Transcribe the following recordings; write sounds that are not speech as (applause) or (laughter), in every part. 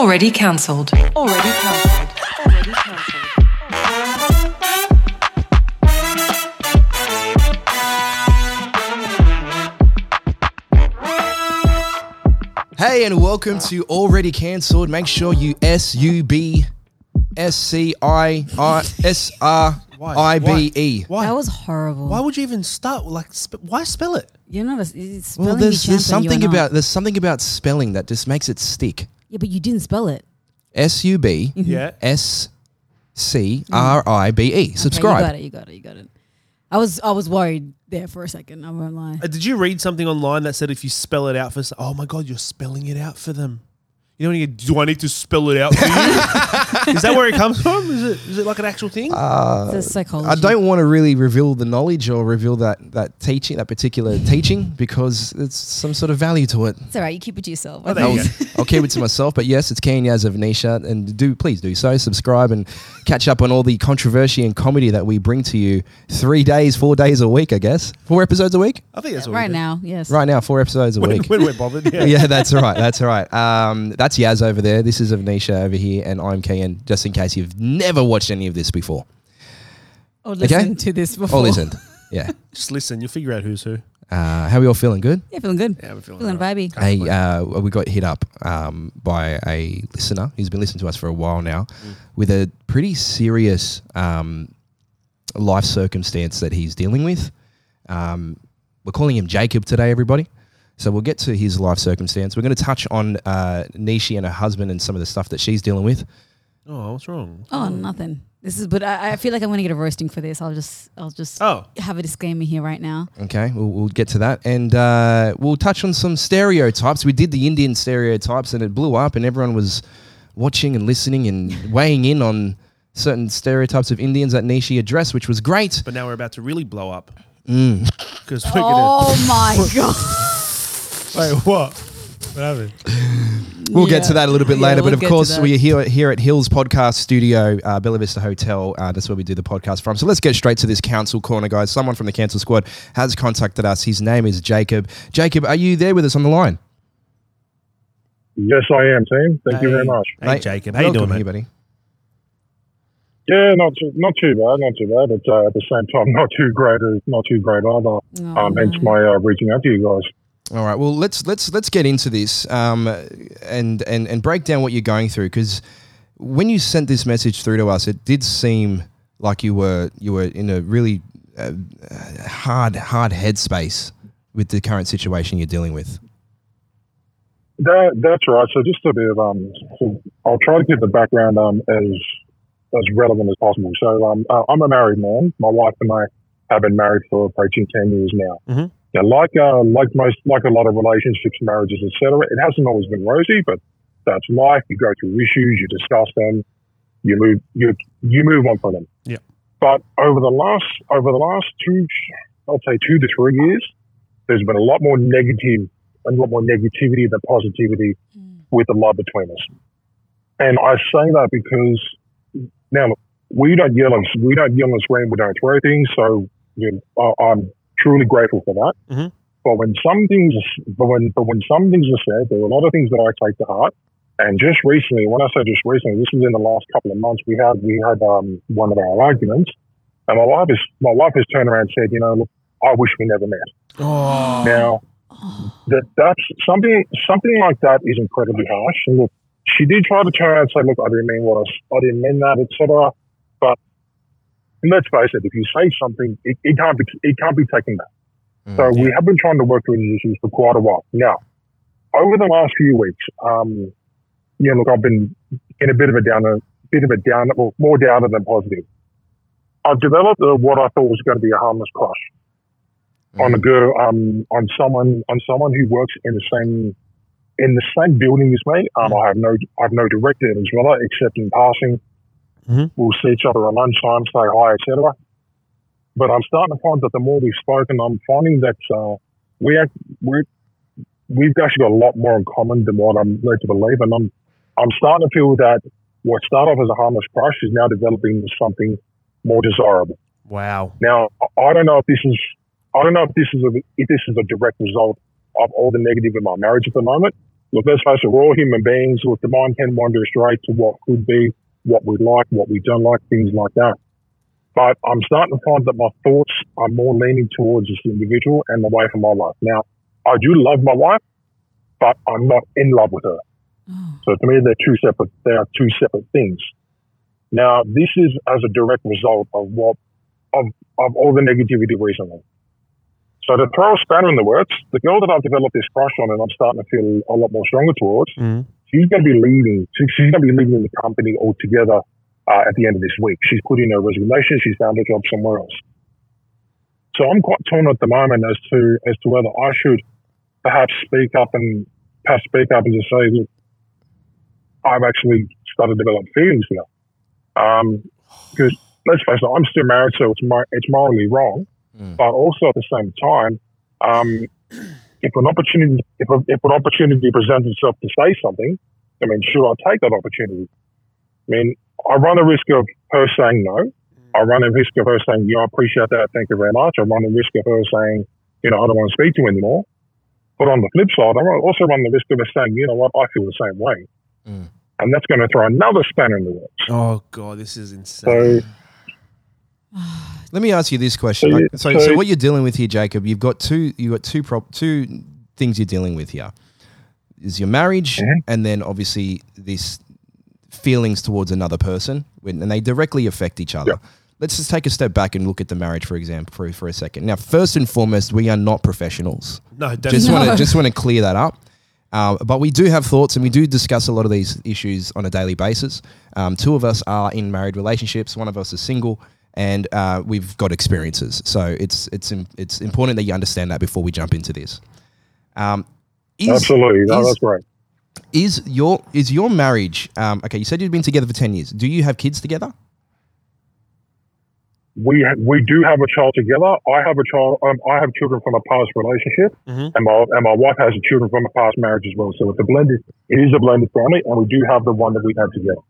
Already cancelled. Already cancelled. Already cancelled. Hey, and welcome to Already Cancelled. Make sure you S U B S C I I S R I B E. Why? That was horrible. Why would you even start? Like, sp- why spell it? You're not a it's spelling Well, bee there's, there's something you're not. about there's something about spelling that just makes it stick. Yeah, but you didn't spell it. S U B Yeah. S C R I B E. Okay, you got it. You got it. You got it. I was I was worried there for a second. I won't lie. Uh, did you read something online that said if you spell it out for, s- oh my god, you're spelling it out for them? You know when you go, do I need to spell it out for you? (laughs) is that where it comes from? Is it is it like an actual thing? Uh, it's a psychology. I don't want to really reveal the knowledge or reveal that that teaching, that particular teaching, because it's some sort of value to it. It's all right. You keep it to yourself. Oh, I'll, go. I'll keep it to myself. But yes, it's Kian Yaz Avneesha, and do please do so. Subscribe and catch up on all the controversy and comedy that we bring to you three days, four days a week. I guess four episodes a week. I think that's what we right do. now, yes. Right now, four episodes a When, week. when we're bothered. Yeah. (laughs) yeah, that's right. That's right. Um, that's Yaz over there. This is Avneesha over here, and I'm Kian. Just in case you've never watched any of this before, Or listen Okay. to this before. or listened. (laughs) Yeah. Just listen. You'll figure out who's who. Uh, how are we all feeling? Good. Yeah, feeling good. Yeah, I'm feeling, Feeling alright. vibey. Hey, uh, we got hit up um, by a listener who's been listening to us for a while now with a pretty serious um, life circumstance that he's dealing with. Um, we're calling him Jacob today, everybody. So we'll get to his life circumstance. We're going to touch on uh, Nishi and her husband and some of the stuff that she's dealing with. oh, what's wrong? Oh, nothing. This is, but I, I feel like I'm gonna get a roasting for this. I'll just, I'll just Oh, have a disclaimer here right now. Okay, we'll, we'll get to that, and uh, we'll touch on some stereotypes. We did the Indian stereotypes, and it blew up, and everyone was watching and listening and (laughs) weighing in on certain stereotypes of Indians that Nishi addressed, which was great. but now we're about to really blow up Mm. (laughs) because we're Oh (laughs) my god. (laughs) gonna. Wait, what? What happened? We'll get to that a little bit Yeah, later, we'll but of get to course, that. we are here here at Hills Podcast Studio, uh, Bella Vista Hotel. Uh, that's where we do the podcast from. So let's get straight to this council corner, guys. Someone from the council squad has contacted us. His name is Jacob. Jacob, are you there with us on the line? Yes, I am, team. Thank you very much. Hey, Mate, Jacob. How you welcome doing, here, mate? buddy? Yeah, not too, not too bad, not too bad. But uh, at the same time, (laughs) not too great, uh, not too great either. Oh, Um, hence my uh, reaching out to you guys. All right. Well, let's let's let's get into this um, and and and break down what you're going through because when you sent this message through to us, it did seem like you were you were in a really uh, uh, hard hard headspace with the current situation you're dealing with. That, that's right. So just a bit of um, so I'll try to keep the background um as as relevant as possible. So um, uh, I'm a married man. My wife and I have been married for approaching ten years now. Mhm. Now, like uh, like most like a lot of relationships, marriages, etc., it hasn't always been rosy, but that's life. You go through issues, you discuss them, you move you you move on from them. Yeah. But over the last over the last two, I'll say two to three years, there's been a lot more negative, a lot more negativity than positivity Mm. with the love between us. And I say that because now look, we don't yell and we don't yell and scream, we don't throw things. So you know, I, I'm truly grateful for that. Mhm. But when some things, but when but when some things are said, there are a lot of things that I take to heart. And just recently, when I say just recently, this is in the last couple of months, we had we had um, one of our arguments, and my wife is my wife has turned around and said, you know, look, I wish we never met. Oh, Now that that's something something like that is incredibly harsh. And look, she did try to turn around and say, "Look, I didn't mean what I, I didn't mean that, etc." But let's face it, if you say something, it, it can't be it can't be taken back. So we have been trying to work through these issues for quite a while. Now, over the last few weeks, um, yeah, look, I've been in a bit of a downer, bit of a downer, well, more downer than positive. I've developed uh, what I thought was going to be a harmless crush on a girl, um, on someone, on someone who works in the same, in the same building as me. Um, I have no, I have no direct as well, except in passing. Mhm. We'll see each other at lunchtime, say hi, etc. But I'm starting to find that the more we've spoken, I'm finding that uh, we act, we're, we've actually got a lot more in common than what I'm led to believe, and I'm, I'm starting to feel that what started off as a harmless crush is now developing into something more desirable. wow. Now, I- I don't know if this is, I don't know if this is a, if this is a direct result of all the negative in my marriage at the moment, look, let's face it, we're all human beings. Look, the mind can wander straight to what could be, what we like, what we don't like, things like that. But I'm starting to find that my thoughts are more leaning towards this individual and away from my wife. Now, I do love my wife, but I'm not in love with her. Oh. So to me, they're two separate. They are two separate things. Now, this is as a direct result of what of of all the negativity recently. So to throw a spanner in the works, the girl that I've developed this crush on, and I'm starting to feel a lot more stronger towards, Mhm. She's going to be leaving. She's going to be leaving the company altogether uh, at the end of this week. She's put in her resignation. She's found a job somewhere else. So I'm quite torn at the moment as to as to whether I should perhaps speak up and perhaps speak up and just say, look, I've actually started to develop feelings here. Um, because let's face it, I'm still married, so it's mor- it's morally wrong. Mm. But also at the same time, um, if an opportunity if, a, if an opportunity presents itself to say something, I mean, should I take that opportunity? I mean, I run a risk of her saying no. I run a risk of her saying, "Yeah, I appreciate that. Thank you very much." I run a risk of her saying, "You know, I don't want to speak to you anymore." But on the flip side, I also run the risk of her saying, "You know what? I feel the same way," Mm. and that's going to throw another spanner in the works. Oh god, this is insane. So, Let me ask you this question. So you- Like, So, so, so- what you're dealing with here, Jacob, you've got two, you've got two prop, two things you're dealing with here. Is your marriage, Mhm. and then obviously this feelings towards another person, when, and they directly affect each other. Yeah. Let's just take a step back and look at the marriage, for example, for, for a second. Now, first and foremost, we are not professionals. no, definitely. Just definitely. want to just want to clear that up. Uh, but we do have thoughts, and we do discuss a lot of these issues on a daily basis. Um, two of us are in married relationships. One of us is single, and uh, we've got experiences. So it's it's it's important that you understand that before we jump into this. Um, is, absolutely, no, is- that's great. is your is your marriage um, okay? You said you've been together for ten years. Do you have kids together? we ha- we do have a child together. I have a child. Um, I have children from a past relationship, Mhm. and my and my wife has children from a past marriage as well. So it's a blended. It is a blended family, and we do have the one that we had together.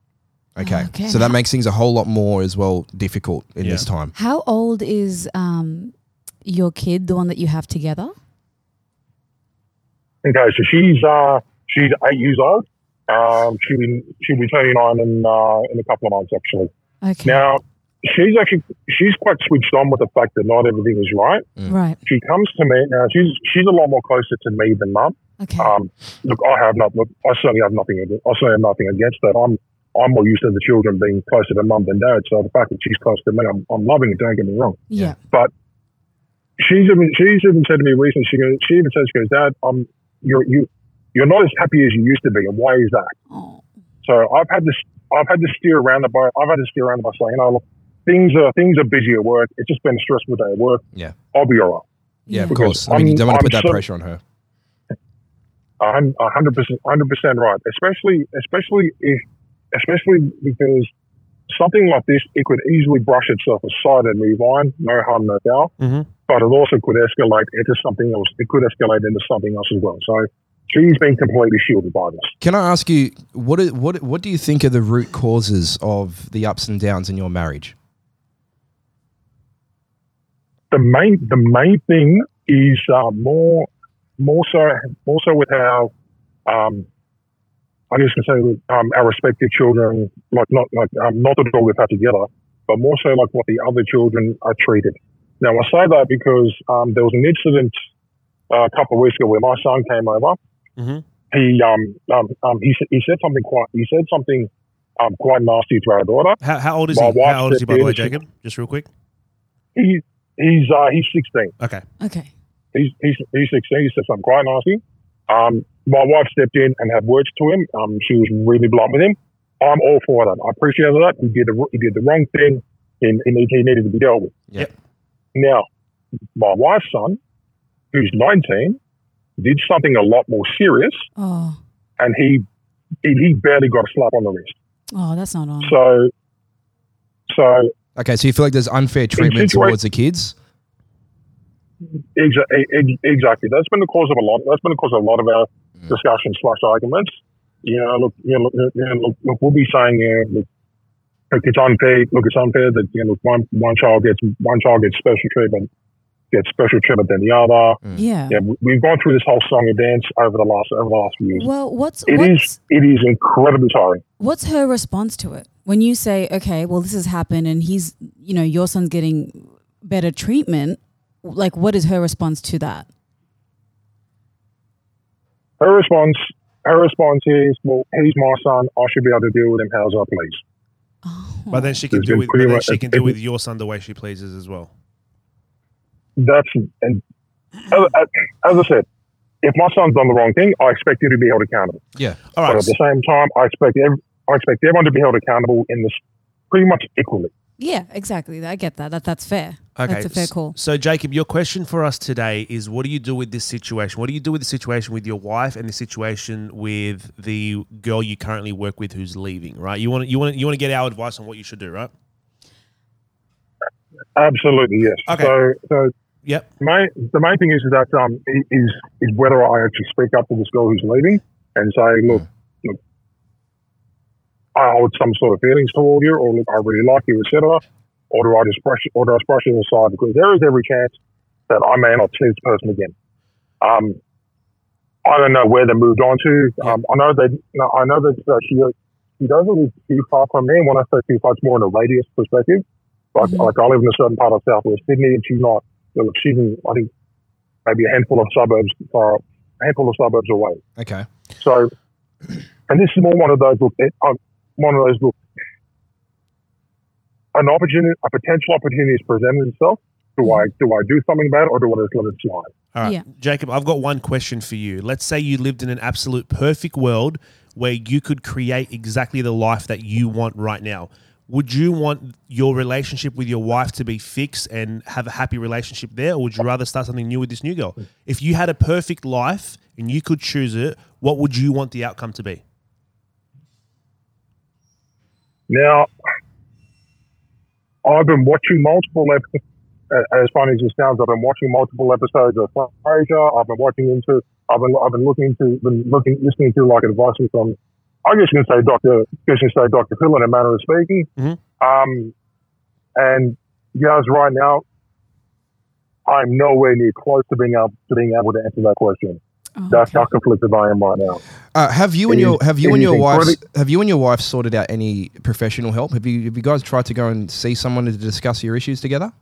Okay, Okay. so that makes things a whole lot more as well difficult in Yeah. this time. How old is um your kid, the one that you have together? Okay, so she's uh she's eight years old. Um, she'll be she'll be turning nine in uh, in a couple of months actually. Okay. Now she's actually she's quite switched on with the fact that not everything is right. right. She comes to me now. She's she's a lot more closer to me than mum. Okay. Um, look, I have not. Look, I certainly have nothing. ag- I certainly have nothing against that. I'm I'm more used to the children being closer to mum than dad. So the fact that she's close to me, I'm, I'm loving it. Don't get me wrong. yeah. But she's even she's even said to me recently. She goes. She even says, "She goes, Dad, um, you're you you're not as happy as you used to be, and why is that?" Oh. So I've had this. I've had to steer around the by. I've had to steer around it by saying, "You know, look, things are things are busy at work. It's just been a stressful day at work. Yeah. I'll be all right." Yeah, of course. I mean, you I'm- don't want to put I'm that so- pressure on her. (laughs) I'm a hundred percent, hundred percent right. Especially, especially if, especially because something like this, it could easily brush itself aside and move on. No harm, no foul. Mhm. But it also could escalate into something else. It could escalate into something else as well. So she's been completely shielded by this. Can I ask you what what what do you think are the root causes of the ups and downs in your marriage? The main, the main thing is uh, more, more so, more so with how. Um, I guess can say with, um, our respective children, like not like um, not the dog we've had together, but more so like what the other children are treated. Now I say that because um, there was an incident uh, a couple of weeks ago where my son came over. Mhm. He um, um, um he, he said something quite he said something um, quite nasty to our daughter. How, how old is My he? wife How old is he, by the way, Jacob? Just real quick. He he's uh, he's sixteen. Okay. Okay. He's he's he's sixteen. He said something quite nasty. Um, my wife stepped in and had words to him. Um, she was really blunt with him. I'm all for that. I appreciate that. He did the he did the wrong thing, and, and he he needed to be dealt with. Yep. Now, my wife's son, who's 19, did something a lot more serious, Oh. and he he, he barely got a slap on the wrist. Oh, that's not on. So, so Okay, so you feel like there's unfair treatment situa- towards the kids? Exa- e- e- exactly. That's been the cause of a lot. That's been the cause of a lot of our Mm-hmm. discussions slash arguments. You know, look, you know, look, you know, look, look we'll be saying, you know, look, look, it's unfair. Look, it's unfair that you know, look, one one child gets one child gets special treatment, gets special treatment than the other. Mm. Yeah. Yeah, we- we've gone through this whole song and dance over the last over the last few years. Well, what's It what's is it is incredibly tiring. what's her response to it when you say, okay, well, this has happened, and he's, you know, your son's getting better treatment? Like, what is her response to that? Her response her response is, "Well, he's my son. I should be able to deal with him however I please." Oh. But then she can It's do with but pretty then much- she can do it's- with your son the way she pleases as well. That's and as, as I said, if my son's done the wrong thing, I expect him to be held accountable. Yeah. All But at the same time, I expect every, I expect everyone to be held accountable in this pretty much equally. Yeah, exactly. I get that. That that's fair. Okay. That's a fair call. So, Jacob, your question for us today is what do you do with this situation? What do you do with the situation with your wife and the situation with the girl you currently work with who's leaving, right? You want to, you want to, you want to get our advice on what you should do, right? Absolutely, yes. Okay. So, so Yep. main, the main thing is that um, is is whether I actually speak up to this girl who's leaving and say, look, look, I hold some sort of feelings toward you, or look, I really like you, etc. Or do I just brush, or do I brush it aside because there is every chance that I may not see this person again. Um, I don't know where they moved on to. Um, I know that no, I know that uh, she she doesn't live too far from me. And when I say too far, it's more in a radius perspective. Like, Mhm. like I live in a certain part of Southwest Sydney, and she's not. you know, She's in, I think, maybe a handful of suburbs, far, a handful of suburbs away. Okay. So, and this is more one of those look, uh, one of those look, an opportunity, a potential opportunity is presented itself. Do I do I do something about it, or do I just let it slide? All right. Yeah. Jacob, I've got one question for you. Let's say you lived in an absolute perfect world where you could create exactly the life that you want right now. Would you want your relationship with your wife to be fixed and have a happy relationship there, or would you rather start something new with this new girl? If you had a perfect life and you could choose it, what would you want the outcome to be? Now, I've been watching multiple episodes. As funny as it sounds, I've been watching multiple episodes of Frasier. I've been watching into. I've been. I've been looking into Been looking, listening to like advice from. I guess you can say Doctor. I guess you can say Doctor Phil in a manner of speaking. Mhm. Um, and guys, right now, I'm nowhere near close to being able to being able to answer that question. Oh, That's okay. how conflicted I am right now. Uh, have you and It your is- have you and your wife have you and your wife sorted out any professional help? Have you have you guys tried to go and see someone to discuss your issues together?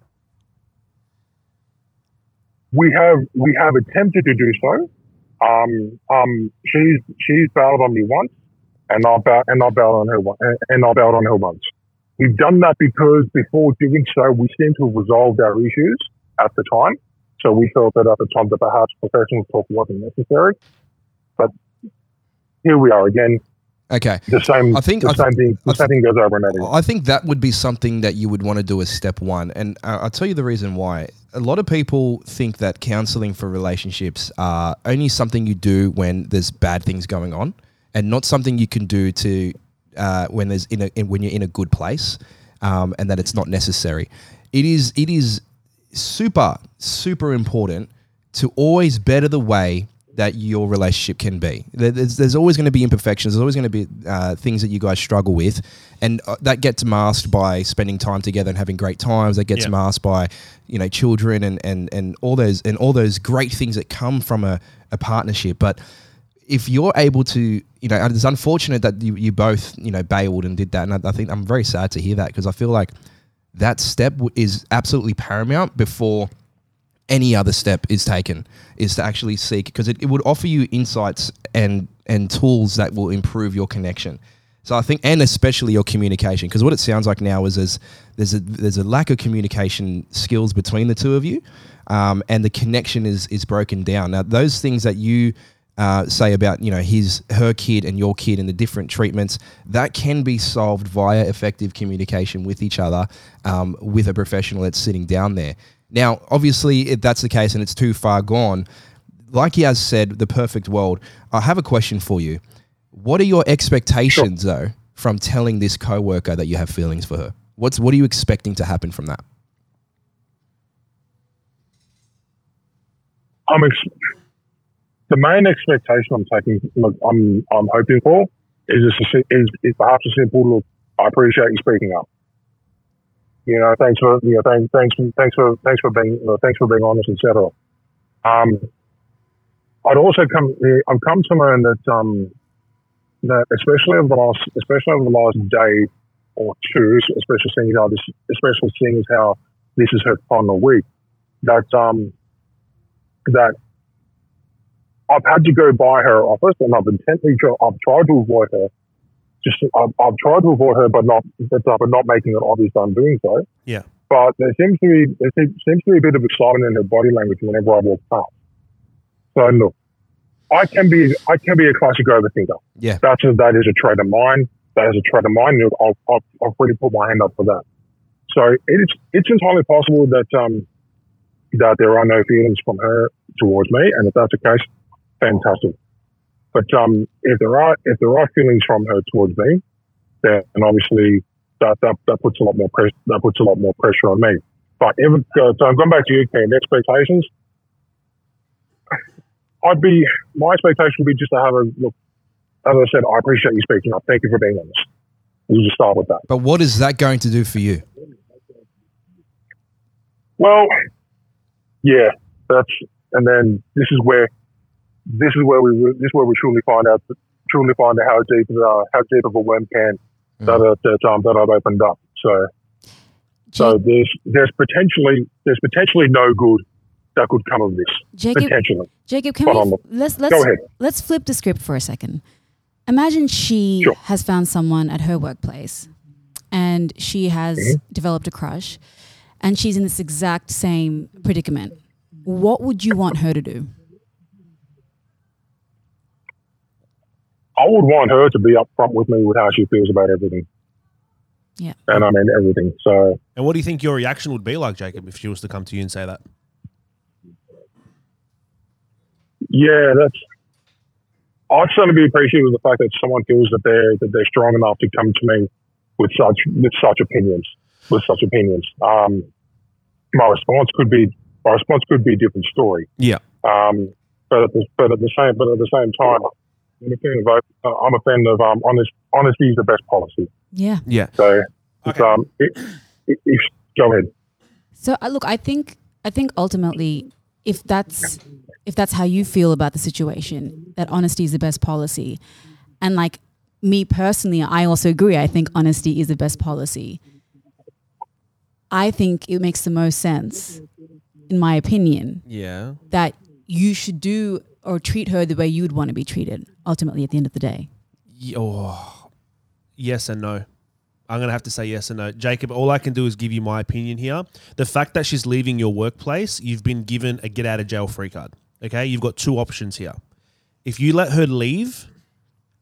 we have we have attempted to do so. Um, um, she's she's bailed on me once, and I bailed and I bailed on her one, and I bailed on her once. We've done that because before doing so, we seem to have resolved our issues at the time. So we felt that at the time that perhaps professional talk wasn't necessary. But here we are again. Okay. The same. I think- the I th- same thing. I The same thing goes over and over. I think that would be something that you would want to do as step one. And uh, I'll tell you the reason why. A lot of people think that counseling for relationships are only something you do when there's bad things going on and not something you can do to uh, when there's in a in, when you're in a good place um, and that it's not necessary. It is it is super super important to always better the way that your relationship can be. There's, there's always going to be imperfections. There's always going to be uh, things that you guys struggle with, and uh, that gets masked by spending time together and having great times. That gets Yeah. masked by you know children and and and all those and all those great things that come from a, a partnership. But if you're able to, you know, and it's unfortunate that you, you both, you know, bailed and did that. And I, I think I'm very sad to hear that because I feel like that step is absolutely paramount before any other step is taken is to actually seek because it, it would offer you insights and and tools that will improve your connection. So i think and especially your communication because what it sounds like now is there's there's a there's a lack of communication skills between the two of you um, and the connection is is broken down. Now those things that you uh, say about you know his her kid and your kid and the different treatments that can be solved via effective communication with each other um, with a professional that's sitting down there. Now obviously if that's the case and it's too far gone like he has said the perfect world. I have a question for you. What are your expectations though from telling this coworker that you have feelings for her? What's what are you expecting to happen from that? I'm ex- the main expectation I'm taking, look, I'm I'm hoping for is a, is, is perhaps a simple look. I appreciate you speaking up. You know, thanks for you know, thanks thanks thanks for thanks for being uh, thanks for being honest, etc. Um, I'd also come I've come to learn that um, that especially over the last especially over the last day or two, especially seeing how this especially seeing how this is her final week, that um, that I've had to go by her office and I've intently I've tried to avoid her. Just I've, I've tried to avoid her, but not but, not making it obvious I'm doing so. Yeah. But there seems to be there seems seems to be a bit of excitement in her body language whenever I walk past. So look, I can be I can be a classic overthinker. Yeah. That's a, that is a trait of mine. That is a trait of mine. I'll, I'll really put my hand up for that. So it's it's entirely possible that um that there are no feelings from her towards me, and if that's the case, fantastic. But um, if there are if there are feelings from her towards me, then obviously that, that that puts a lot more pressure that puts a lot more pressure on me. But if, uh, so I'm going back to you, Kian. Expectations. I'd be my expectation would be just to have a look. As I said, I appreciate you speaking up. Thank you for being honest. We'll just start with that. But what is that going to do for you? Well, yeah, that's and then this is where this is where we this is where we truly find out truly find out how deep uh, how deep of a worm can that uh, that um, that I've opened up. So so there's there's potentially there's potentially no good that could come of this Jacob, potentially. Jacob, can But we let's let's Go ahead. let's flip the script for a second. Imagine she Sure. has found someone at her workplace, and she has Mm-hmm. developed a crush, and she's in this exact same predicament. What would you want her to do? I would want her to be upfront with me with how she feels about everything, Yeah. and I mean everything. So And what do you think your reaction would be like, Jacob, if she was to come to you and say that? yeah, that's. I'd certainly be appreciative of the fact that someone feels that they're that they're strong enough to come to me with such with such opinions with such opinions. Um, my response could be my response could be a different story. Yeah. Um, but at the, but at the same but at the same time, I'm a fan of uh, I'm a fan of um, honest honesty is the best policy. Yeah. Yeah. So it's, Okay. um, it, it, it, go ahead. So uh, look, I think I think ultimately, if that's if that's how you feel about the situation, that honesty is the best policy, and like me personally, I also agree. I think honesty is the best policy. I think it makes the most sense, in my opinion, Yeah. that you should do or treat her the way you would want to be treated. Ultimately, at the end of the day, Oh, yes and no. I'm going to have to say yes and no. Jacob, all I can do is give you my opinion here. The fact that she's leaving your workplace, you've been given a get out of jail free card. Okay? You've got two options here. If you let her leave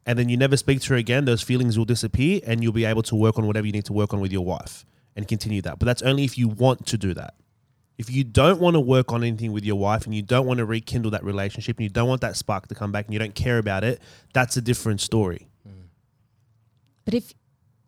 and then you never speak to her again, those feelings will disappear and you'll be able to work on whatever you need to work on with your wife and continue that. But that's only if you want to do that. If you don't want to work on anything with your wife and you don't want to rekindle that relationship and you don't want that spark to come back and you don't care about it, that's a different story. Mm. but if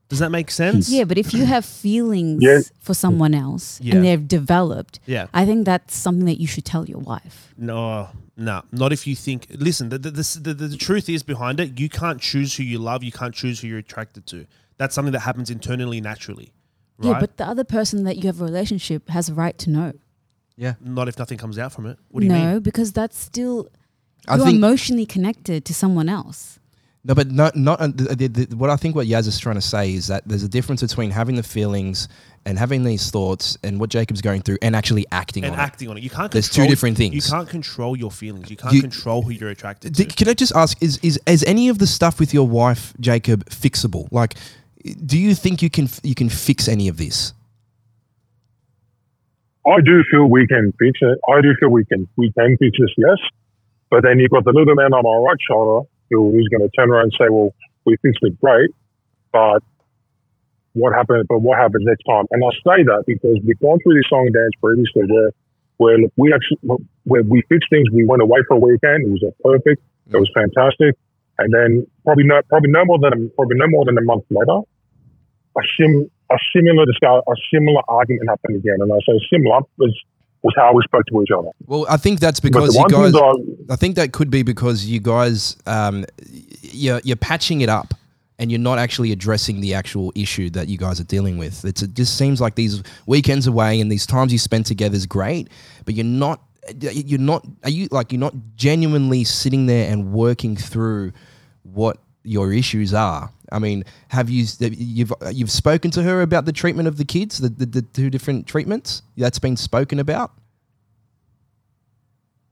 Does that make sense? yeah, but if you have feelings Yeah. for someone else Yeah. and they've developed, Yeah. I think that's something that you should tell your wife. No, no, not if you think. Listen, the the, the, the the truth is behind it. You can't choose who you love. You can't choose who you're attracted to. That's something that happens internally, naturally. Right? Yeah, but the other person that you have a relationship has a right to know. Yeah. not if nothing comes out from it. What do you no, mean? because that's still I you're emotionally connected to someone else. no, but not not uh, the, the, the, what I think what Yaz is trying to say is that there's a difference between having the feelings and having these thoughts and what Jacob's going through and actually acting on it. And on acting on it, you can't. There's two different things. You can't control your feelings. You can't You- control who you're attracted it. to. D- Can I just ask is is is any of the stuff with your wife Jacob fixable? Like, do you think you can you can fix any of this? I do feel we can fix it. I do feel we can we can fix this, yes. But then you've got the little man on my right shoulder who's going to turn around and say, "Well, we fixed it great, but what happened? But what happens next time?" And I say that because we've gone through this song and dance previously, where where look, we actually where we fixed things. We went away for a weekend. It was a perfect. It mm. was fantastic. And then probably no probably no more than a, probably no more than a month later, a sim a similar a similar argument happened again. And I say similar was was how we spoke to each other. Well, I think that's because you guys. that I think that could be because you guys, um, you're, you're patching it up and you're not actually addressing the actual issue that you guys are dealing with. It's, it just seems like these weekends away and these times you spend together is great, but you're not. You're not. Are you like you're not genuinely sitting there and working through what your issues are? I mean, have you you've you've spoken to her about the treatment of the kids, the the, the two different treatments that's been spoken about?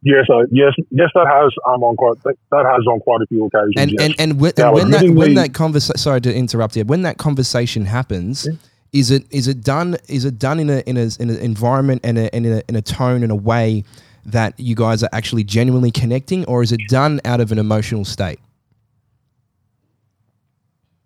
Yes, uh, yes, yes. That has um, on quite that, that has on quite a few occasions. And yes. and and when, and when that when that conversation sorry to interrupt you when that conversation happens is it is it done is it done in a in a in an environment and a, in a in a tone and a way that you guys are actually genuinely connecting or is it done out of an emotional state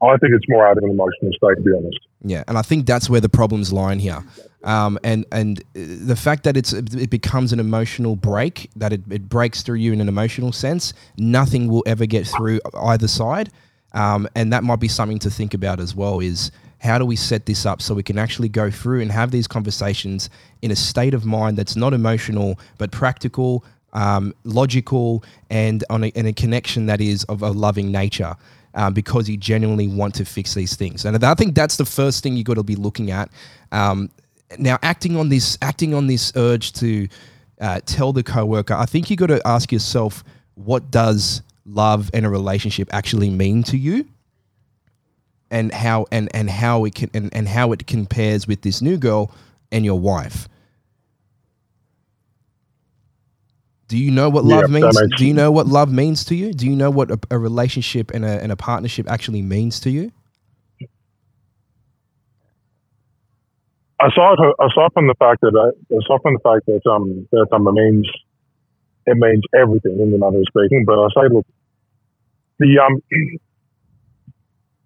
I think it's more out of an emotional state, to be honest. Yeah, and I think that's where the problems lie in here. Um, and and uh, the fact that it's it becomes an emotional break, that it, it breaks through you in an emotional sense, nothing will ever get through either side. Um, and that might be something to think about as well. Is how do we set this up so we can actually go through and have these conversations in a state of mind that's not emotional but practical, um, logical, and on a, in a connection that is of a loving nature um, because you genuinely want to fix these things. And I think that's the first thing you've got to be looking at. Um, now, acting on this, acting on this urge to uh, tell the coworker, I think you've got to ask yourself, what does love and a relationship actually mean to you? And how and, and how it can and, and how it compares with this new girl and your wife. Do you know what love that means? makes Do you know what love means to you? Do you know what a, a relationship and a, and a partnership actually means to you? Aside aside from the fact that uh, aside from the fact that um that um it means it means everything in of speaking, but I say look, the um (clears throat)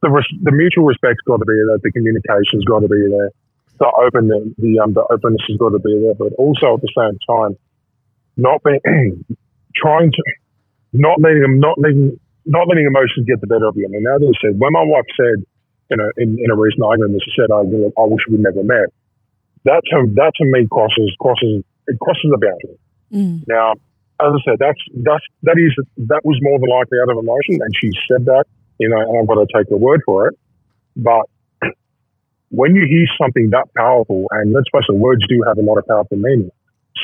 the res- the mutual respect's got to be there, the communication's got to be there, the open the, the um the openness has got to be there, but also at the same time, not being (clears throat) trying to not letting them not letting not letting emotions get the better of you. I mean, now that I said when my wife said, you know, in, in a recent argument, she said, "I, I wish we never met." That to that to me crosses crosses it crosses the boundary. Mm. Now, as I said, that's that's that is that was more than likely out of emotion, and she said that, you know, and I've got to take her word for it. But (clears throat) when you hear something that powerful, and let's face it, words do have a lot of powerful meaning.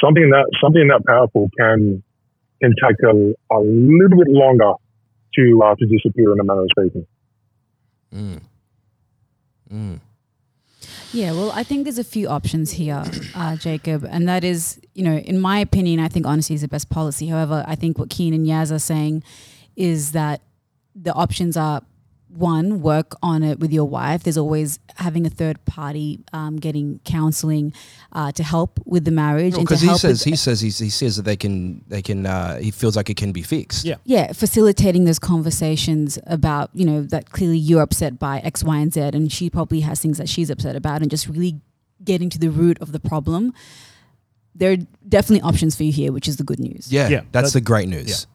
Something that something that powerful can can take a, a little bit longer to uh, to disappear in a manner of speaking. Mm. Mm. Yeah, well, I think there's a few options here, uh, Jacob, and that is, you know, in my opinion, I think honesty is the best policy. However, I think what Kian and Yaz are saying is that the options are one, work on it with your wife. There's always having a third party um, getting counseling uh, to help with the marriage and to Because he says he says he says that they can they can uh, he feels like it can be fixed. Yeah. yeah, facilitating those conversations about, you know, that clearly you're upset by X, Y, and Z, and she probably has things that she's upset about, and just really getting to the root of the problem. There are definitely options for you here, which is the good news. Yeah, Yeah, that's that- the great news.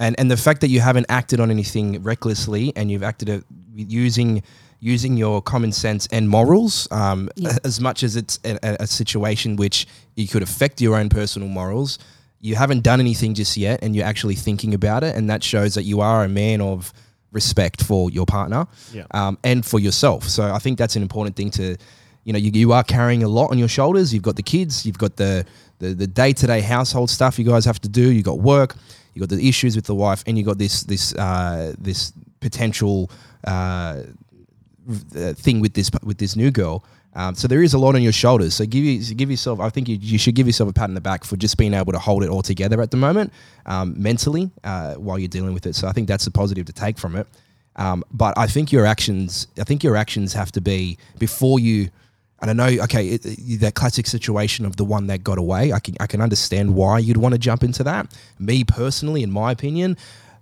And and the fact that you haven't acted on anything recklessly and you've acted uh, using using your common sense and morals, um, Yeah. as much as it's a, a- a situation which you could affect your own personal morals, you haven't done anything just yet, and you're actually thinking about it, and that shows that you are a man of respect for your partner Yeah. um, and for yourself. So I think that's an important thing to, you know, you, you are carrying a lot on your shoulders. You've got the kids, you've got the the, the day-to-day household stuff you guys have to do. you've got work, you got the issues with the wife, and you got this this uh, this potential uh, uh, thing with this with this new girl. Um, so there is a lot on your shoulders. So give you give yourself. I think you, you should give yourself a pat on the back for just being able to hold it all together at the moment, um, mentally, uh, while you're dealing with it. So I think that's a positive to take from it. Um, but I think your actions. I think your actions have to be before you. And I know, okay, it, it- that classic situation of the one that got away. I can I can understand why you'd want to jump into that. Me personally, in my opinion,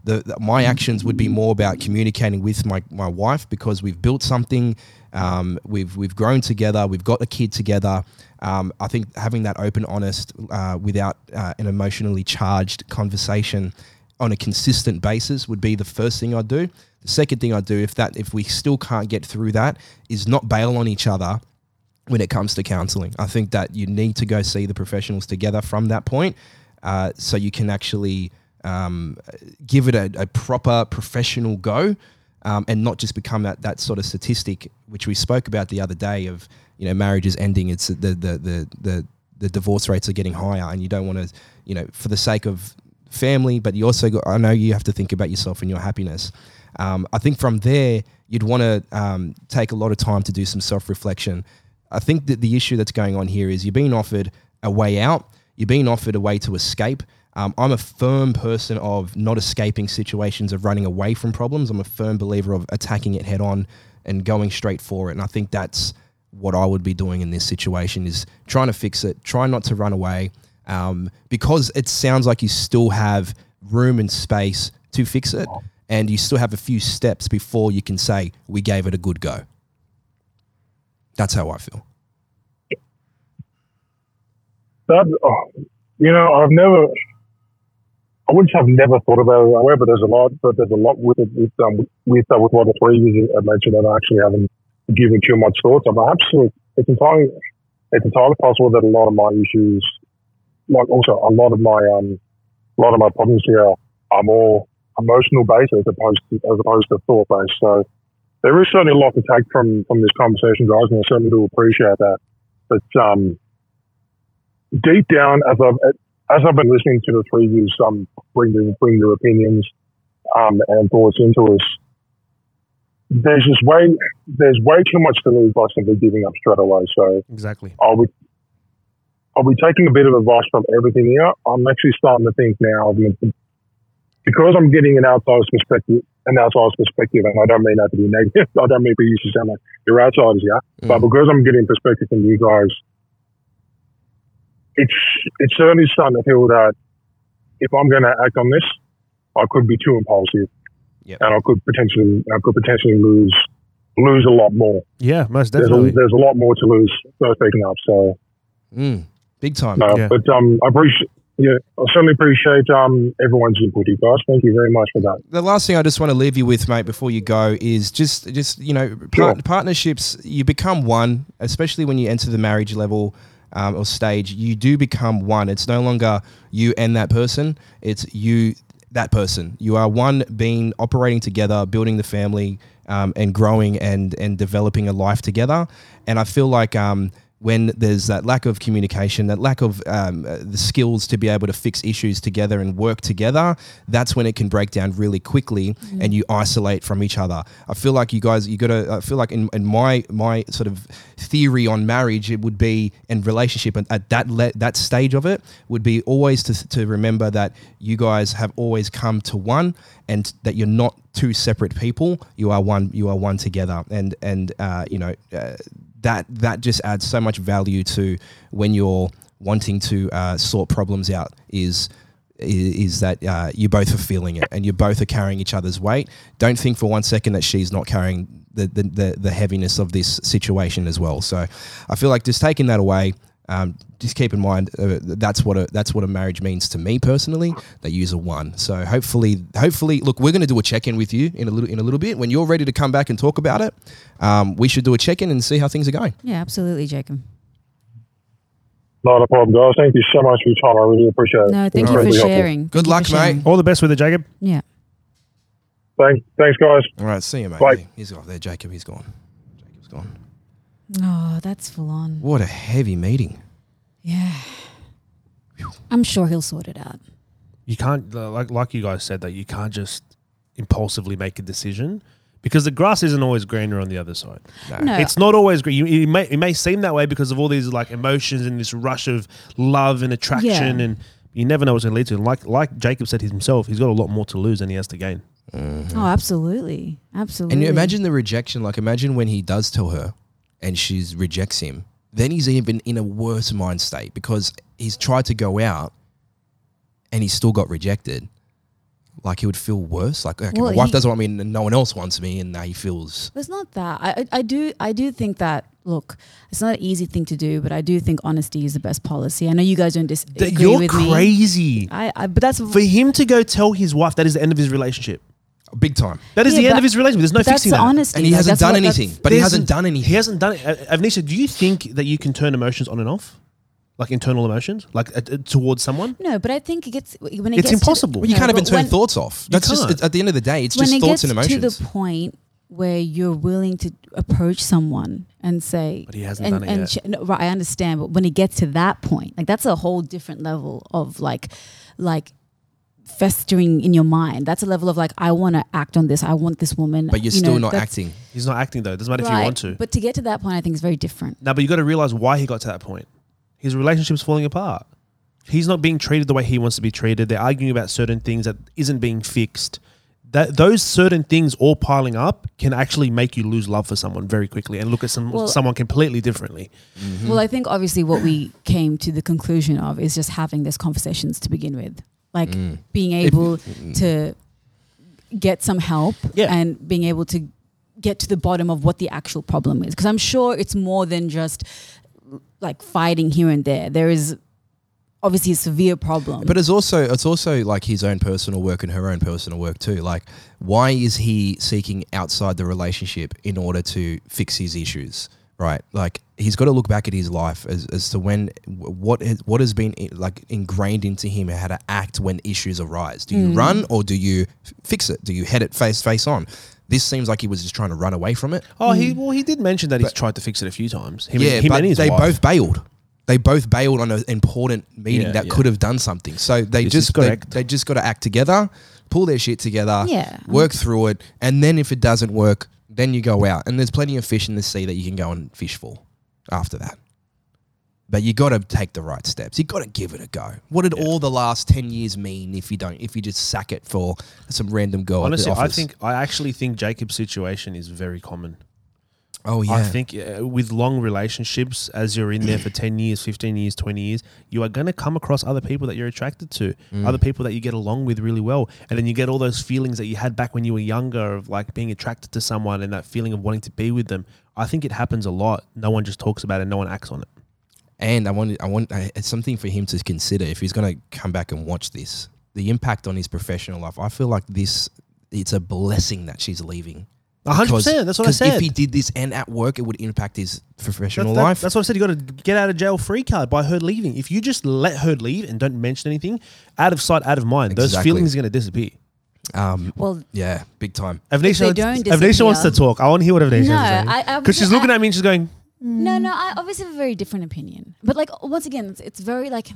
the, the- my actions would be more about communicating with my, my wife because we've built something, um, we've we've grown together, we've got a kid together. Um, I think having that open, honest, uh, without uh, an emotionally charged conversation on a consistent basis would be the first thing I'd do. The second thing I'd do, if that if we still can't get through that, is not bail on each other when it comes to counseling. I think that you need to go see the professionals together from that point uh, so you can actually um, give it a, a proper professional go um, and not just become that that sort of statistic which we spoke about the other day of you know marriages ending. It's the the the the, the divorce rates are getting higher, and you don't want to you know for the sake of family, but you also got, I know you have to think about yourself and your happiness. Um, I think from there you'd want to um, take a lot of time to do some self reflection. I think that the issue that's going on here is you're being offered a way out, you're being offered a way to escape. Um, I'm a firm person of not escaping situations, of running away from problems. I'm a firm believer of attacking it head on and going straight for it. And I think that's what I would be doing in this situation is trying to fix it, try not to run away, um, because it sounds like you still have room and space to fix it, and you still have a few steps before you can say we gave it a good go. That's how I feel. That, oh, you know, I've never, I wouldn't say I've never thought about it that way, but there's a lot, but there's a lot with it, with, um, with, uh, with what the years I mentioned that I actually haven't given too much thought to. But absolutely, it's entirely, it's entirely possible that a lot of my issues, like also a lot of my, um, a lot of my problems here are more emotional based as opposed to, as opposed to thought based. So there is certainly a lot to take from, from this conversation, guys, and I certainly do appreciate that. But, um, deep down, as I've as I've been listening to the three of you um, bring their, bring their opinions um, and thoughts into us, there's just way there's way too much to lose by simply giving up straight away. So Exactly. I'll be I'll be taking a bit of advice from everything here. I'm actually starting to think now because I'm getting an outsider's perspective, an outsider's perspective, and I don't mean that to be negative. (laughs) I don't mean for you to sound like you're outsiders, yeah. But because I'm getting perspective from you guys, it's it's certainly starting to feel that if I'm going to act on this, I could be too impulsive, Yep. and I could potentially I could potentially lose lose a lot more. Yeah, most There's definitely. a, there's a lot more to lose. So speaking up, so Mm, big time. no, Yeah. but um, I appreciate. Yeah, I certainly appreciate um everyone's input, you guys. Thank you very much for that. the last thing I just want to leave you with, mate, before you go, is just just you know Sure. partnerships. You become one, especially when you enter the marriage level um, or stage. You do become one. It's no longer you and that person. It's you that person. You are one being operating together, building the family, um, and growing and and developing a life together. And I feel like. Um, when there's that lack of communication, that lack of um, uh, the skills to be able to fix issues together and work together, that's when it can break down really quickly and you isolate from each other. I feel like you guys, you got to, I feel like in, in my my sort of theory on marriage, it would be and relationship and at that le- that stage of it would be always to, to remember that you guys have always come to one and that you're not two separate people. You are one. You are one together. And and uh, you know. Uh, that that just adds so much value to when you're wanting to uh, sort problems out is is, that uh, you both are feeling it and you both are carrying each other's weight. Don't think for one second that she's not carrying the, the, the heaviness of this situation as well. So I feel like just taking that away. Um, just keep in mind uh, that's what a that's what a marriage means to me personally. That use a one. So hopefully, hopefully, look, we're going to do a check in with you in a little in a little bit when you're ready to come back and talk about it. Um, we should do a check in and see how things are going. Yeah, absolutely, Jacob. Not a problem, guys. Thank you so much for your time. I really appreciate it. No, thank you for incredibly helpful. sharing. Good Thank luck, for sharing. mate. All the best with it, Jacob. Yeah. Thanks, thanks, guys. All right, see you, mate. Bye. He's off there, Jacob. He's gone. Jacob's gone. Oh, that's full on. What a heavy meeting. Yeah. I'm sure he'll sort it out. You can't like like you guys said that you can't just impulsively make a decision because the grass isn't always greener on the other side. No. It's not always green. You, it may it may seem that way because of all these like emotions and this rush of love and attraction, Yeah. and you never know what's going to lead to. And like like Jacob said himself, he's got a lot more to lose than he has to gain. Oh, absolutely. Absolutely. And you imagine the rejection. Like, imagine when he does tell her and she rejects him. Then he's even in a worse mind state because he's tried to go out and he's still got rejected. Like, he would feel worse. Like, okay, Well, my wife he- doesn't want me and no one else wants me. And now he feels. It's not that. I, I do I do think that look, it's not an easy thing to do, but I do think honesty is the best policy. I know you guys don't disagree You're with me. crazy. I, I but that's For him to go tell his wife that is the end of his relationship. Big time. That is Yeah, the end of his relationship. There's no that's fixing the that. honesty. And he like, hasn't that's done what- anything. But he hasn't done anything. He hasn't done it. Uh, Avneesha, do you think that you can turn emotions on and off? like internal emotions, like uh, uh, towards someone. No, but I think it gets when it It's gets to the- impossible. Well, you No, can't even turn when- thoughts off. That's just can't. at the end of the day, it's when just it thoughts gets and emotions. to the point where you're willing to approach someone and say, But he hasn't and, done it and yet. sh- no, right, I understand, but when it gets to that point, like that's a whole different level of like, like festering in your mind. That's a level of like, I want to act on this. I want this woman. but you're you still know, not acting. He's not acting though. It doesn't matter if you want to. But to get to that point, I think is very different. No, but you got to realize why he got to that point. His relationship's falling apart. He's not being treated the way he wants to be treated. They're arguing about certain things that isn't being fixed. That those certain things all piling up can actually make you lose love for someone very quickly and look at some Well- someone completely differently. Well, I think obviously what we came to the conclusion of is just having these conversations to begin with, like mm. being able mm. to get some help Yeah. and being able to get to the bottom of what the actual problem is. Because I'm sure it's more than just like fighting here and there. There is obviously a severe problem. But it's also it's also like his own personal work and her own personal work too. Like, why is he seeking outside the relationship in order to fix his issues? Right, like he's got to look back at his life as, as to when what has, what has been like ingrained into him how to act when issues arise. Do you mm. run or do you fix it? Do you head it face face on? This seems like he was just trying to run away from it. Oh, he mm. well he did mention that he's tried to fix it a few times. Him, yeah, him but and his they wife. both bailed. They both bailed on an important meeting Yeah, that yeah. could have done something. So they This just they, they just got to act together, pull their shit together, Yeah. work through it, and then if it doesn't work, then you go out. And there's plenty of fish in the sea that you can go and fish for after that. But you got to take the right steps. You got to give it a go. What did all the last ten years mean if you don't? If you just sack it for some random girl? Honestly, I think I actually think Jacob's situation is very common. Oh yeah. I think uh, with long relationships, as you're in there for 10 years, 15 years, 20 years, you are going to come across other people that you're attracted to, Mm. other people that you get along with really well. And then you get all those feelings that you had back when you were younger of like being attracted to someone and that feeling of wanting to be with them. I think it happens a lot. No one just talks about it, no one acts on it. And I want, I want, uh, it's something for him to consider if he's going to come back and watch this. The impact on his professional life. I feel like this, it's a blessing that she's leaving. 100%, that's what I said. If he did this and at work, it would impact his professional That- that- life. That's what I said. You got to get out of jail free card by her leaving. If you just let her leave and don't mention anything, out of sight, out of mind, those feelings are going to disappear. um, well, yeah, big time. Avneesha, they Avneesha wants to talk. I want to hear what Avneesha No, has to say. I- I Because she's looking I- at me and she's going, no, no, I obviously have a very different opinion. But like once again, it's, it's very like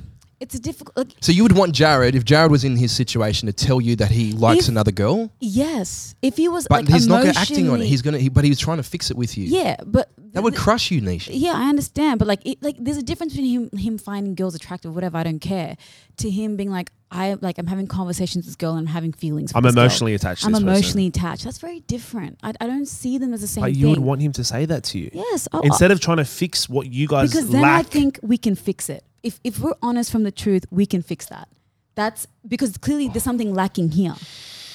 it's a difficult. Like, So you would want Jared, if Jared was in his situation, to tell you that he likes If- another girl, yes, if he was but like he's not acting on it. He's gonna, he, but he was trying to fix it with you. yeah, but that would crush you, Nisha. Yeah, I understand, but like, it, like, there's a difference between him him finding girls attractive, whatever. I don't care. To him being like, I like, I'm having conversations with this girl and I'm having feelings. For I'm this girl. emotionally attached to I'm this person. emotionally attached. That's very different. I, I don't see them as the same But thing. you would want him to say that to you. yes, oh, Instead oh. of trying to fix what you guys because then lack. I think we can fix it. If if we're honest from the truth, we can fix that. That's because clearly there's something lacking here.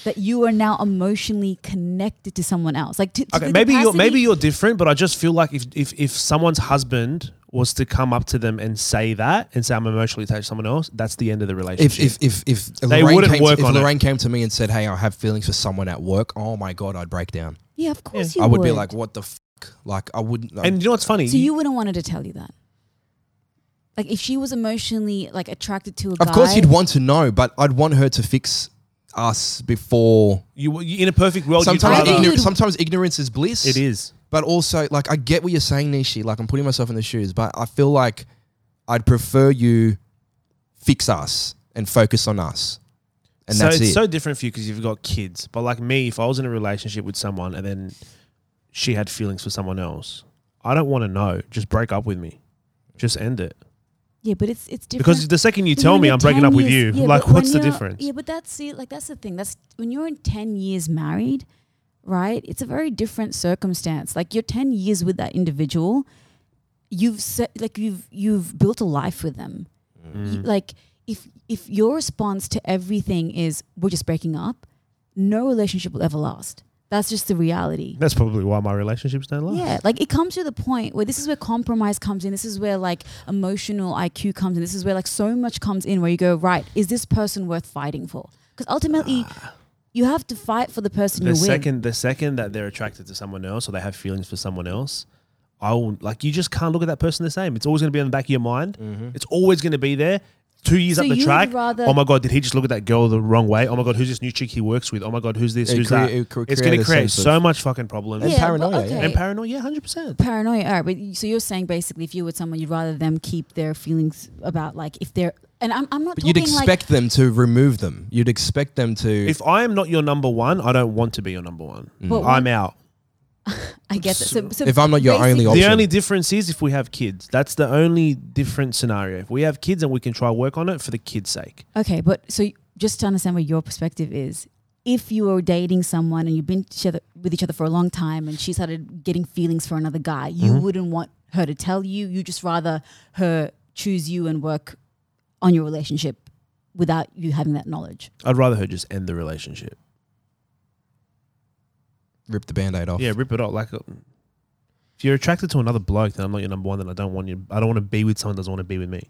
That you are now emotionally connected to someone else. Like to, to okay, the maybe you're maybe you're different, but I just feel like if, if if someone's husband was to come up to them and say that and say I'm emotionally attached to someone else, that's the end of the relationship. If if if if They Lorraine wouldn't came work to, if on it. Came to me and said, "Hey, I have feelings for someone at work," oh my god, I'd break down. Yeah, of course you I would, be like, "What the fuck?" Like I wouldn't. and you know what's funny? So you wouldn't want her to tell you that. Like if she was emotionally like attracted to a guy. of course, you'd want to know, but I'd want her to fix us before. you, you in a perfect world, you'd Sometimes, rather- ignor- you'd- sometimes ignorance is bliss. it is. but also like I get what you're saying, Nishi. Like I'm putting myself in the shoes, but I feel like I'd prefer you fix us and focus on us, and so that's it's it. so it's so different for you because you've got kids. But like me, if I was in a relationship with someone and then she had feelings for someone else, I don't want to know. Just break up with me. Just end it. Yeah, but it's it's different. Because the second you tell you're me I'm breaking 10 up with years- you, yeah, like what's the difference? Yeah, but that's it. like that's the thing. That's when you're in ten years married, right? It's a very different circumstance. Like you're ten years with that individual. You've set like you've you've built a life with them. Mm. You- like if if your response to everything is we're just breaking up, no relationship will ever last. That's just the reality. That's probably why my relationships don't last. Yeah, like it comes to the point where this is where compromise comes in. This is where like emotional IQ comes in. This is where like so much comes in where you go, right, is this person worth fighting for? Because ultimately, you have to fight for the person The you win. second, the second that they're attracted to someone else or they have feelings for someone else, I will like you just can't look at that person the same. It's always going to be in the back of your mind. Mm-hmm. It's always going to be there. Two years So up the track. rather- oh my god, did he just look at that girl the wrong way? Oh my god, who's this new chick he works with? Oh my god, who's this? It who's crea- that? it cre- it's going to create so of- much fucking problems. And Yeah, but paranoia, yeah. okay. And paranoia, yeah, hundred percent. paranoia. All right, but so you're saying basically, if you were someone, you'd rather them keep their feelings about like if they're and I'm I'm not But talking you'd like expect them to remove them. You'd expect them to. If I am not your number one, I don't want to be your number one. But I'm out. (laughs) I get that. So, so If I'm not your only option. The only difference is if we have kids. That's the only different scenario. If we have kids and we can try work on it for the kids' sake. Okay, but so just to understand what your perspective is, if you were dating someone and you've been each other, with each other for a long time and she started getting feelings for another guy, you Mm-hmm. wouldn't want her to tell you. You just rather her choose you and work on your relationship without you having that knowledge. I'd rather her just end the relationship. Rip the band-aid off. Yeah, rip it off. Like, uh, if you're attracted to another bloke, then I'm not your number one. Then I don't want you. I don't want to be with someone that doesn't want to be with me.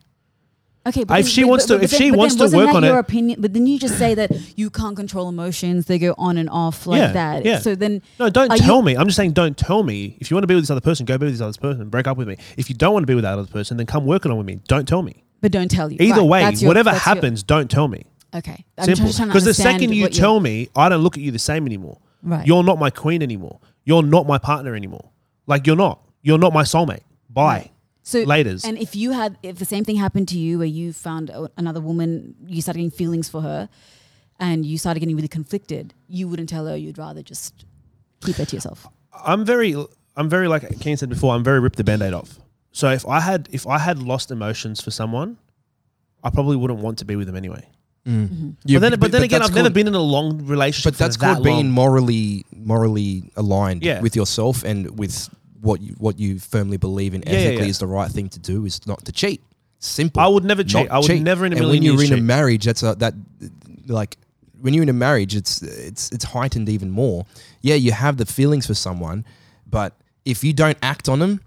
Okay, but If she wants to- if then- she but wants then to wasn't work that on your it- opinion, but then you just say that you can't control emotions; they go on and off like Yeah, that. yeah. So then, No, don't Are tell you- me. I'm just saying, don't tell me. If you want to be with this other person, go be with this other person. Break up with me. If you don't want to be with that other person, then come work it on with me. Don't tell me. but don't tell you. Either Right, way, that's your- whatever that's your- happens, don't tell me. okay, I'm Simple. just trying to Because the understand second you what you're- tell me, I don't look at you the same anymore. Right. You're not my queen anymore. You're not my partner anymore. Like you're not. You're not my soulmate. Bye. Right. So Laters. And if you had, if the same thing happened to you, where you found another woman, you started getting feelings for her, and you started getting really conflicted, you wouldn't tell her. You'd rather just keep it to yourself. I'm very, I'm very like Kian said before. I'm very rip the band-aid off. So if I had, if I had lost emotions for someone, I probably wouldn't want to be with them anyway. You- but then, but then again, I've never been in a long relationship. But that's for that called being long. morally morally aligned Yeah. with yourself and with what you, what you firmly believe in Yeah, yeah, ethically yeah. is the right thing to do is not to cheat. Simple. I would never cheat. Not I would never in a and million when you're years in a marriage, that's a, that like when you're in a marriage, it's it's it's heightened even more. Yeah, you have the feelings for someone, but if you don't act on them,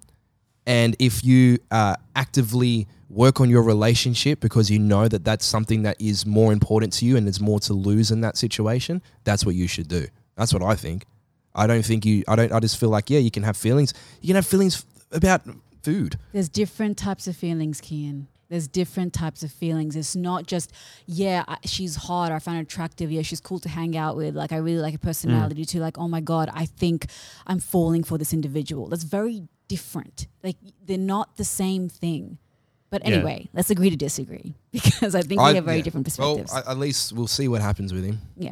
and if you uh, actively work on your relationship because you know that that's something that is more important to you and there's more to lose in that situation, that's what you should do. That's what I think. I don't think you. I don't. I just feel like yeah, you can have feelings. You can have feelings about food. There's different types of feelings, Kian. There's different types of feelings. It's not just, yeah, I, she's hot. I find her attractive. Yeah, she's cool to hang out with. Like I really like her personality. too. like, oh my god, I think I'm falling for this individual. That's very different. Like they're not the same thing. But Yeah. anyway, let's agree to disagree (laughs) because I think I- we have very yeah. different perspectives. Well, I, at least we'll see what happens with him. yeah,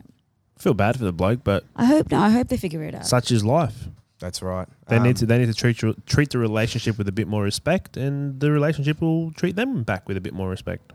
I feel bad for the bloke, but I hope. No, I hope they figure it out. such is life. That's right. They Um, need to they need to treat treat the relationship with a bit more respect, and the relationship will treat them back with a bit more respect.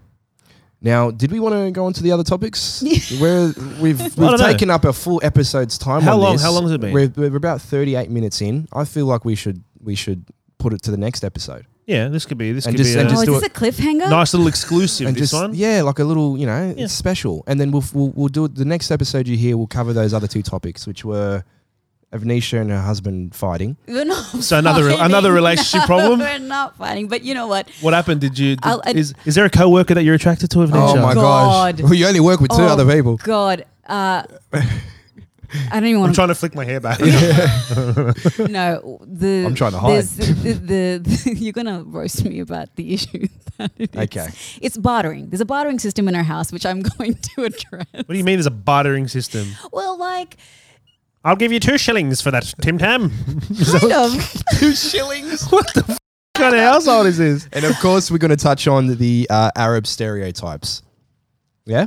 Now, did we want to go on to the other topics? (laughs) Where we've we've don't know. taken up a full episode's time. How on long- this. how long has it been? We're, we're about thirty-eight minutes in. I feel like we should we should put it to the next episode. Yeah, this could be this And could just- be and a oh, just is this a cliffhanger? nice little exclusive. and this just one. yeah, like a little you know, Yeah. it's special. And then we'll, we'll we'll do it. The next episode you hear we'll cover those other two topics, which were Avneesha and her husband fighting. We're not So another- fighting. another relationship (laughs) No, problem? We're not fighting. But you know what? What happened? Did you? Did, I'll- I- is is there a coworker that you're attracted to? Of Oh my God. gosh! (laughs) Well, you only work with two Oh, other people. God. Uh, (laughs) I don't even want. To. I'm to. trying to flick my hair back. (laughs) No, the I'm trying to hide. there's The, the, the, (laughs) you're gonna roast me about the issue. (laughs) that it is. Okay. It's bartering. There's a bartering system in our house, which I'm going to address. What do you mean? There's a bartering system? Well, like I'll give you two shillings for that, Tim Tam. kind of. Two shillings. what the f- kind of household is this? And of course, we're going to touch on the uh, Arab stereotypes. Yeah,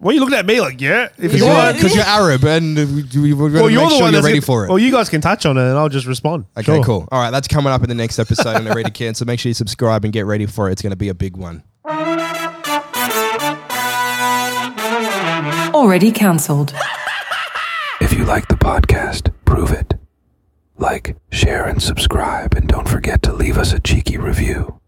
What are you looking at me like? Yeah, if you Yeah. want. because you're Arab, and we, we, we're going Well, to you're make the sure one you're that's ready gonna- for it. Well, you guys can touch on it, and I'll just respond. Okay, Sure. cool. All right, that's coming up in the next episode on Already Can. So make sure you subscribe and get ready for it. It's going to be a big one. Already cancelled. If you like the podcast, prove it. Like, share, and subscribe, and don't forget to leave us a cheeky review.